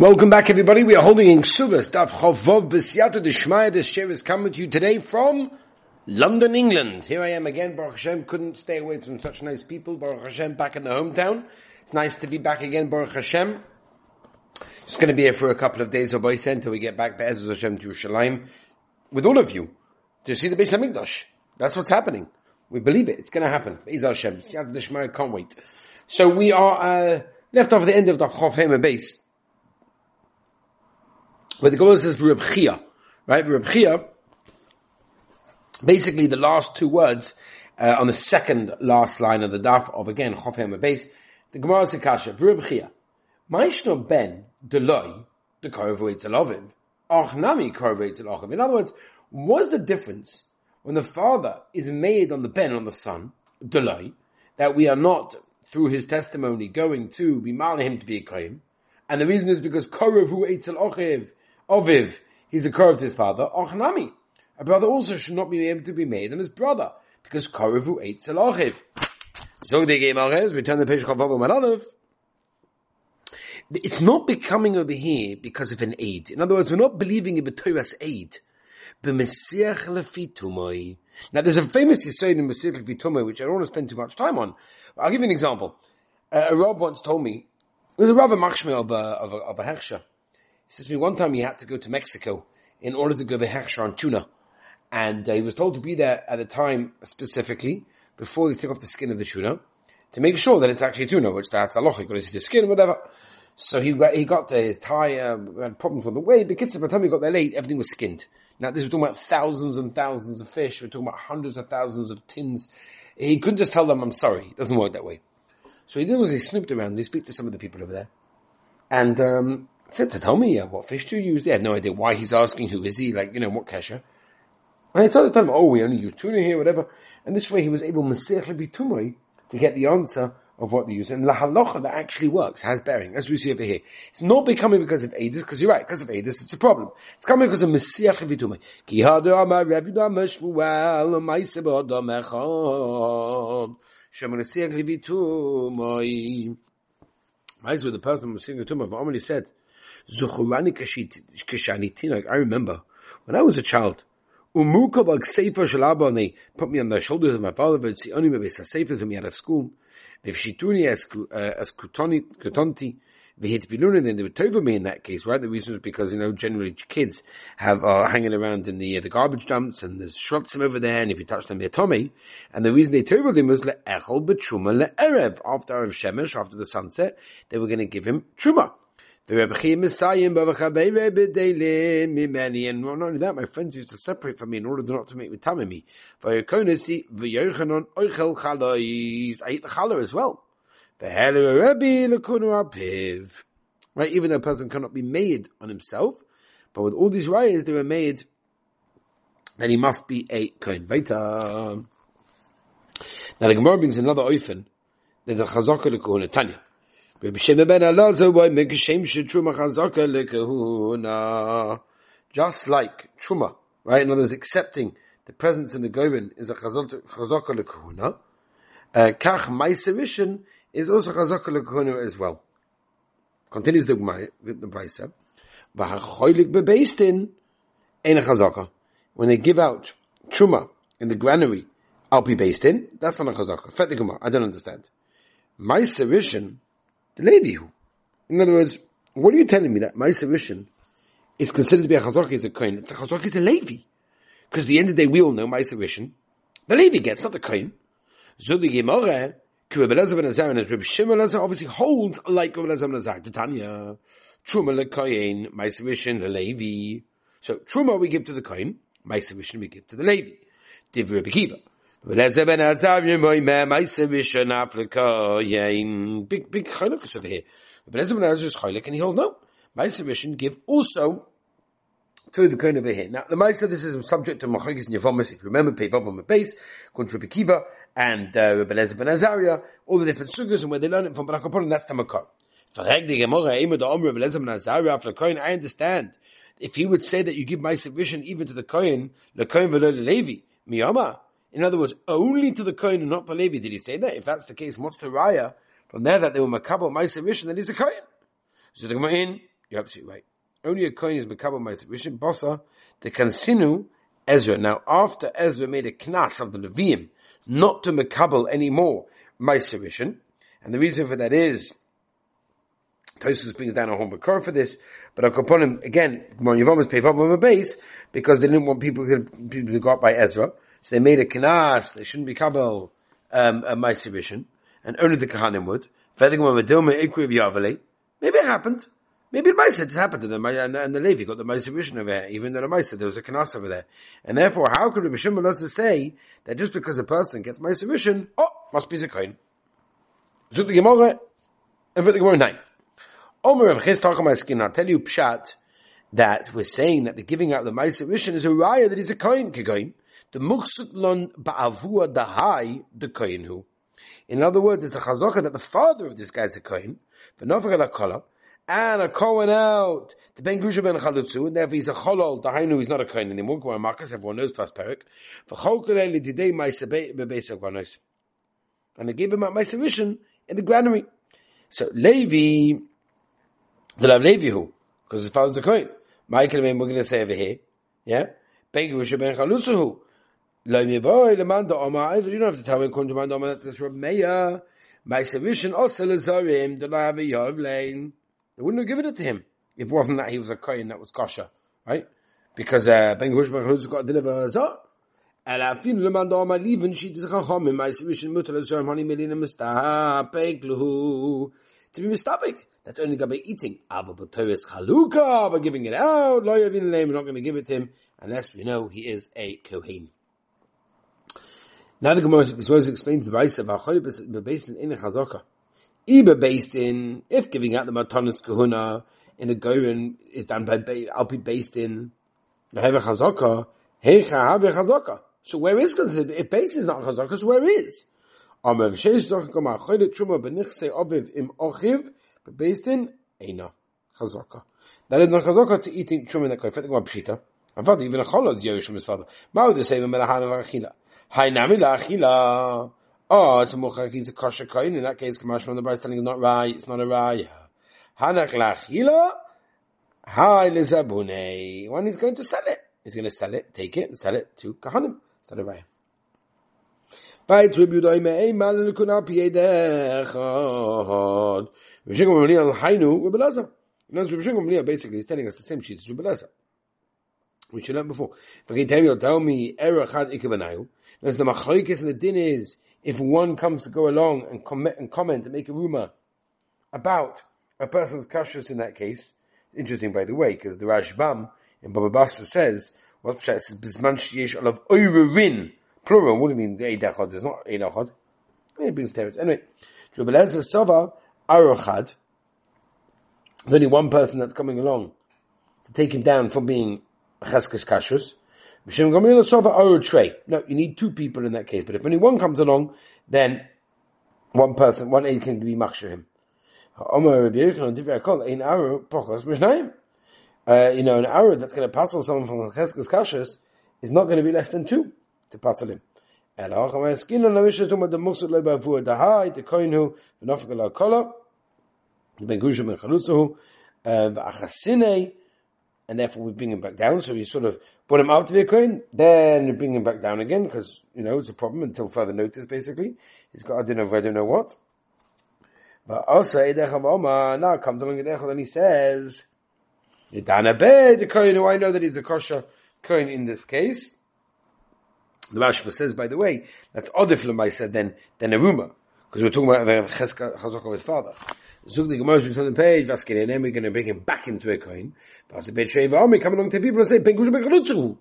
Welcome back everybody. We are holding in Ksubas, Daf Chavov B'Siyata D'Shmaya. This share is coming to you today from London, England. Here I am again, Baruch Hashem. Couldn't stay away from such nice people. Baruch Hashem back in the hometown. It's nice to be back again, Baruch Hashem. Just going to be here for a couple of days, Rabbi said, until we get back Be'ez Hashem to Yerushalayim with all of you to see the Beis HaMikdash. That's what's happening. We believe it. It's going to happen. Be'ez Hashem. B'Siyata D'Shmaya. Can't wait. So we are, uh, left off at the end of the Chav Hema base where the Gemara says Reb Chia, right? Reb Chia, basically the last two words uh, on the second last line of the daf of again Chofem base, the Gemara says Kasha, Reb Chia, Maishno ben Deloy, the Koravoitz Eloviv, Achnami Koravoitz Eloviv. In other words, what's the difference when the father is made on the ben on the son, Deloy, that we are not through his testimony going to be him to be a kohen, and the reason is because Koravu Eitzel Oviv, he's a Korov to his father, Ochnami. A brother also should not be able to be made on his brother, because Koravu Eitzel Ochiv. So they gave Alchez, return the. It's not becoming over here because of an aid. In other words, we're not believing in B'Torah's aid. B'Mesiach Lefitumoi. Now there's a famous Yisrael in Mesiach Lefitumoi, which I don't want to spend too much time on. I'll give you an example. Uh, a Rav once told me, it was a Rav Machshme of a, of a, of a. He says to me one time he had to go to Mexico in order to go to Hersha on tuna. And uh, he was told to be there at a time specifically before they took off the skin of the tuna to make sure that it's actually tuna, which that's a logic, but it's the skin or whatever. So he got, he got there, his tie, uh, had problems on the way, but by the time he got there late, everything was skinned. Now this we're talking about thousands and thousands of fish, we're talking about hundreds of thousands of tins. He couldn't just tell them, I'm sorry. It doesn't work that way. So he did was he snooped around, he spoke to some of the people over there. And, um, said to tell me, uh, what fish do you use? They had no idea why he's asking, who is he, like, you know, what kesher. And I told the time, oh, we only use tuna here, whatever. And this way he was able, to get the answer of what they use. And la halacha that actually works, has bearing, as we see over here. It's not becoming because of Adis, because you're right, because of Adis, it's a problem. It's coming because of Messiah Levitumai. Ki Maise Bodom Echad, Shem Messiah Levitumai. Maise with the person Messiah Levitumai, said, Zuchurani Kashanitin, I remember, when I was a child, Umuka bag sefer shalaba, and they put me on the shoulders of my father, but see only maybe sefer to me out of school. V'shituni as as kutonti v'hitbiluni, then they would over me in that case, right? The reason is because you know generally kids have are hanging around in the uh, the garbage dumps and there's shrotzim over there, and if you touch them, they're tummy. And the reason they over them was le'echol b'truma le'erev after erev shemesh after the sunset, they were going to give him truma. The Rebbe Messiah, and not only that, my friends used to separate from me in order not to make me tamimi. I ate the challah as well. Right, even though a person cannot be made on himself, but with all these rayas, they were made then he must be a kohen. Now the Gemara brings another oifen, that the chazaka le Tanya. Just like Truma, right? In other words, accepting the presence in the Goven is a chazaka lekahuna. Uh, kach ma'asevishin is also chazaka lekahuna as well. Continues the Gemara with the Brisa. V'hachoylik bebeistin ein chazaka. When they give out Truma in the granary, I'll be based in. That's not a chazaka. Fet I don't understand. Ma'asevishin the who. In other words, what are you telling me that my submission is considered to be a chazorki is a kohen? The chazorki is a levi. Because at the end of the day, we all know my submission. The levi gets, not the kohen. So the Gemara, Kubelezer ben Azar, and Reb Shimon obviously holds like Kubelezer ben Azar. Titania, Truma le kohen, my submission, the levi. So Truma we give to the my submission we give to the levi. Div Reb Kiva. Big, big chaylikus over here. But ben Ezra is chaylik, and he holds no. My submission give also to the kohen over here. Now, the Maisa, this is subject to Machagis and Yevomis, if you remember, Pevav on the base, Contra Kiva, and uh, Ezra ben Azariah, all the different sugas and where they learn it from, but Akapon, that's the Makar. I understand. If he would say that you give my submission even to the Kohen, the Kohen v'lo Levi, miyama, in other words, only to the Kohen and not Levi did he say that. If that's the case, what's the raya from there that they were makabel ma'aser rishon that he's a Kohen? So the Gemara in You're absolutely right. Only a coin is Mekabel Meiser Bossa, the Kansinu, Ezra. Now, after Ezra made a knas of the Levium, not to Mekabel anymore, Meiser and the reason for that is, Tosus brings down a home Bakar for this, but Al Kaponim, again, Gemara Yevomas pay a base, because they didn't want people to, people to go up by Ezra, so they made a knas, they shouldn't be Kabel, um, a Meiser and only the Kahanim would. Maybe it happened. Maybe the Maisa just happened to them, and, and the Levi got the Maisa vision over there, even though the Maisa, there was a Kanas over there. And therefore, how could Rabbi Shimon also say that just because a person gets Maisa oh, must be Zakain? Zut the Gemara, and the Gemara 9. Omer of Chiz talking about skin, I'll tell you Pshat, that we're saying that the giving out of the Maisa is a raya that he's a Kohen, Kegoin. The Muksut lon ba'avua dahai, the Kohen who. In other words, it's a chazaka that the father of this guy is a Kohen, but not for a color, and a Kohen out, the Ben Grusha Ben Chalutzu, and therefore he's a Cholol, the Hainu is not a Kohen anymore, Gwa Marcus, everyone knows past Perik, for Cholkeleli today my Bebeis Gwanos. And I gave him out my submission in the granary. So Levi, the Lav Levi who, because his father's a Kohen. Michael, we're going to say over here, yeah? Ben Grusha Ben Chalutzu you don't have to tell me, according to man Oma, that's Rab Meir, my submission also lezarim, the Lav Yov Lane. They wouldn't have given it to him if it wasn't that he was a kohen that was kosher, right? Because uh, Ben who's got to deliver a zah. And I feel the man dama leaving she does a chacham in my submission mutal azar honey million mistapek luhu to be mistapek. That's only going to be eating. Abba b'toyes chaluka by giving it out. Lo yavin. We're not going to give it to him unless we know he is a kohen. Now the Gemara explains the of Achoy based in Chazaka. Either based in, if giving out the Matanis Kahuna in the Goren is done by, I'll be based in Heve Chazaka, Hecha Have Chazaka. So where is this? If base is not Chazaka, so where is? Amav Sheish Doch Goma Choyde Truma Benichse Aviv Im Ochiv, based in Eina Chazaka. That is not Chazaka to eating Truma in the Koy. Fetting Pshita. I'm father, even a Chola is Yerush from his father. Ma'u the same Melahan of Achila. Hai Nami La Oh, it's a mochak, he's a kosher kohen. In that case, Kamash from the Bryce telling him not right, it's not a raya. Hanach lachila, hai lezabune. When he's going to sell it, he's going to sell it, take it, and sell it to kahanim. It's not a raya. By tribute oime, mal lekuna piedechad. Rishon Gamliel hainu, other words, Rishon Gamliel basically is telling us the same sheet as Rebbe We should learn before. Tell me. As the machlokes the din is, if one comes to go along and comment and comment and make a rumor about a person's kashrus in that case, interesting by the way, because the Rashbam in Baba Basra says, what says bisman sheyesh olav oirin, plural, what do you mean eidachad? There's not eidachad. It brings terrors. Anyway, Shabbalaz Sava Arochad, there's only one person that's coming along to take him down from being Cheskes Kashrus, no, you need two people in that case. But if only one comes along, then one person, one aid can be machshir him. Uh, you know, an hour that's going to passel someone from Cheskes Kashas is not going to be less than two to passel him. And and therefore we bring him back down. So we sort of put him out to a kohen, then you bring him back down again because you know it's a problem until further notice. Basically, he's got I don't know I don't know what. But also now comes along and he says, "Yedana be the kohen who I know that he's a kosher coin in this case." The Rashba says, by the way, that's odif lemaisa than than a rumor because we're talking about the chazak of his father. Zug the Gemara on the page, Vaskele, and then we're going to bring him back into a coin. But the Bet Sheva Omi come along to people and say, Penkush Bekalutzu.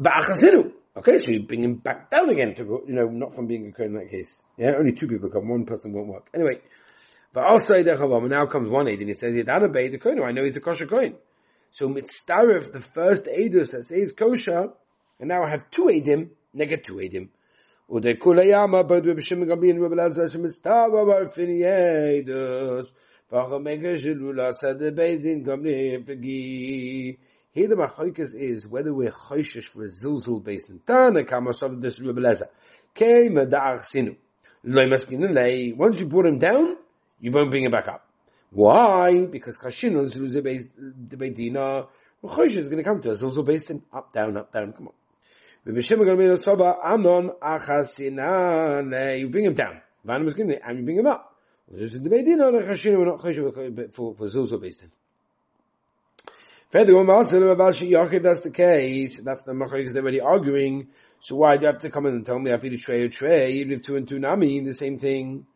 Va'achasinu. Okay, so you bring him back down again to you know, not from being a coin in that case. Yeah, only two people come, one person won't work. Anyway, but I'll also and now comes one aid and he says, Yadana Bay, the coin, I know he's a kosher coin. So mitzdarif, the first aidus that says kosher, and now I have two aidim, negative two aidim. Ude kula yama, but Rebbe Shimon Gambi Pegi. Here the machoikas is whether we're choishish for a zilzul based in Tana Kamos of this Rebbe Lazar. Kei Lei. Once you brought him down, you won't bring him back up. Why? Because Chashinu is the Beidina. Is going to come to us also based in up, down, up, down. Come on. Anon achasinan. You bring him down. Vanim is and you bring him up. This is the we're not for, for based in. Further, that's the case. That's the Machlekes they're already arguing. So why do you have to come in and tell me I feed a tray or tray? You live two and two nami, the same thing.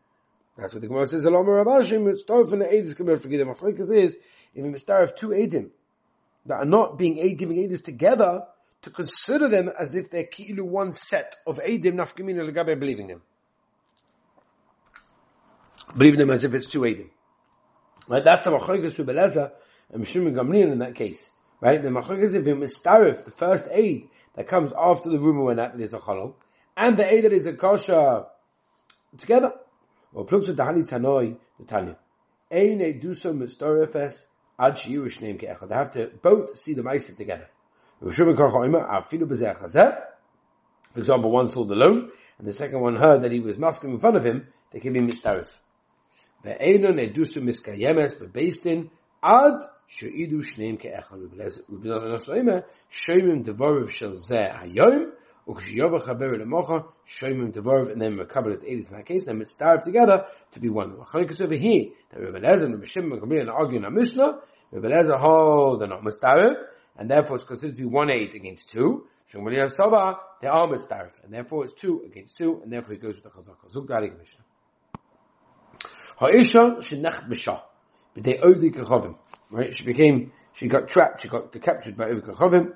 That's what the Gemara says. Alom Rabashim, it's tough and the aid is coming forget the Machlekes is if you star of two aidim that are not being aid giving aids together to consider them as if they're kilu one set of aidim nafkamina legabe believing them. Believing them as if it's two aidim. Right? That's the Machlekes Ubeleza and Mishum Gamliel in that case. Right? The Machlekes if mistarif the first aid that comes after the rumor when that is a cholol, and the aid that is a kosher together. Or plugs with the tanoi, the tanya. Ein eduso mistorefes ad shiyush name. They have to both see the ma'aser together. For example, one sold loan, and the second one heard that he was masking in front of him, they give him mistaref. Ve'enon eduso miskayemes, in ad she'idu shneim ke'echad. Shoymim devorav shel zeh hayom, ukshiyova chaber lemocha, shoymim devorav, and then mekabel it in that case, then starved together to be one. Machlekes over here, that Rebbe Lezer and Rebbe Shimon and argue in our Mishnah, Rebbe Lezer hold oh, they're not mistarev, and therefore it's considered to be one eight against two. Shemali Saba, they are mistarev, and therefore it's two against two, and therefore he goes with the chazaka. Zug Garig Mishnah. Ha'isha shenach b'shah, b'dei odi kechovim. Right? She became, she got trapped, she got captured by odi kechovim,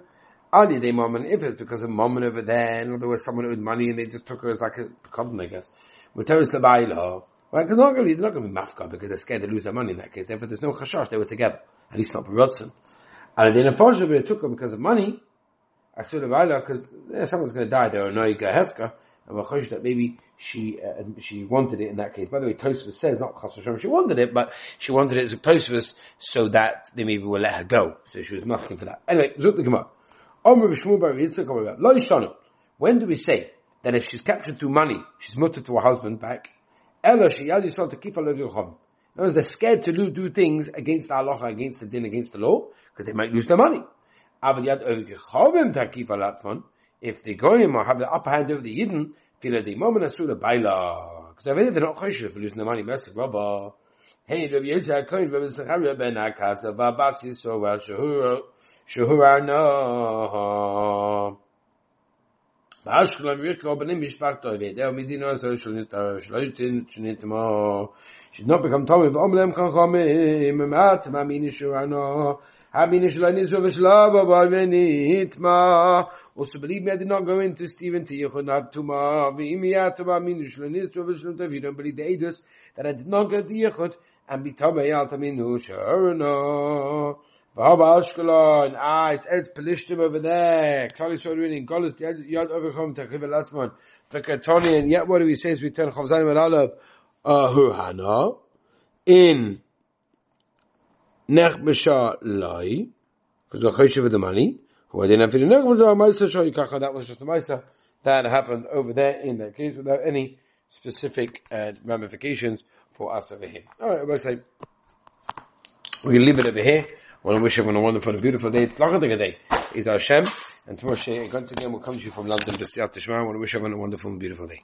Ali they mom and if it's because of mom over there, and there was someone with money and they just took her as like a common, I guess. With Teres right? Because they're not going to be mafka because they're scared to lose their money in that case. Therefore, there's no chashash. They were together. At least not Rodson. And then unfortunately, they took her because of money. I said Labaila because yeah, someone's going to die. They're a noiga hefka. And we're that maybe she uh, she wanted it in that case. By the way, Tosfos says not Chas she wanted it, but she wanted it as a Tosfos so that they maybe will let her go. So she was masking for that. Anyway, Zut the Gemara. When do we say that if she's captured through money, she's mutter to her husband back? Ella she to keep her Because they're scared to do, do things against the halacha, against the din, against the law, because they might lose their money. If the goyim or have the upper hand over the yidden, feel the moment asura baila. Because already they're not choshev for losing their money. Master Rabba. Hey, Rabbi Yitzhak Kohen, Rabbi Zechariah ben Akasa, Vabas Yisrael, Shahura, שהורנו באשקלון וירקו בנים משפחתו וידעו מדינו עשר שלא should not become Tomei v'omlem chachamim mat ma'mini shurano ha'mini shalai nizu v'shlava ba'veni hitma. Also believe me I did not go into Stephen to Yechonad Tuma v'imiyat ma'mini shalai nizu v'shlava if you don't believe the Eidos that I did not go to Yechod and be Tomei al taminu shurano. V'haba Ashkelon ah it's Eretz Pelishtim over there. Klali Yisrael winning Golis Yad Overchom Techiv El Asman and yet what do we say as we turn Chavzanim and Aleph? Ahurhana, in Nech B'Shah Lai, because we're Choshev with the money, who I didn't have to Nech B'Shah Maisa Shah Yikacha, that was just a Maisa that happened over there in that case without any specific uh, ramifications for us over here. Alright, I'm going to say, we leave it over here. I want to wish everyone a wonderful and beautiful day. It's not a day. It's Hashem. And tomorrow, once again, we'll come to you from London. I want to wish everyone a wonderful and beautiful day.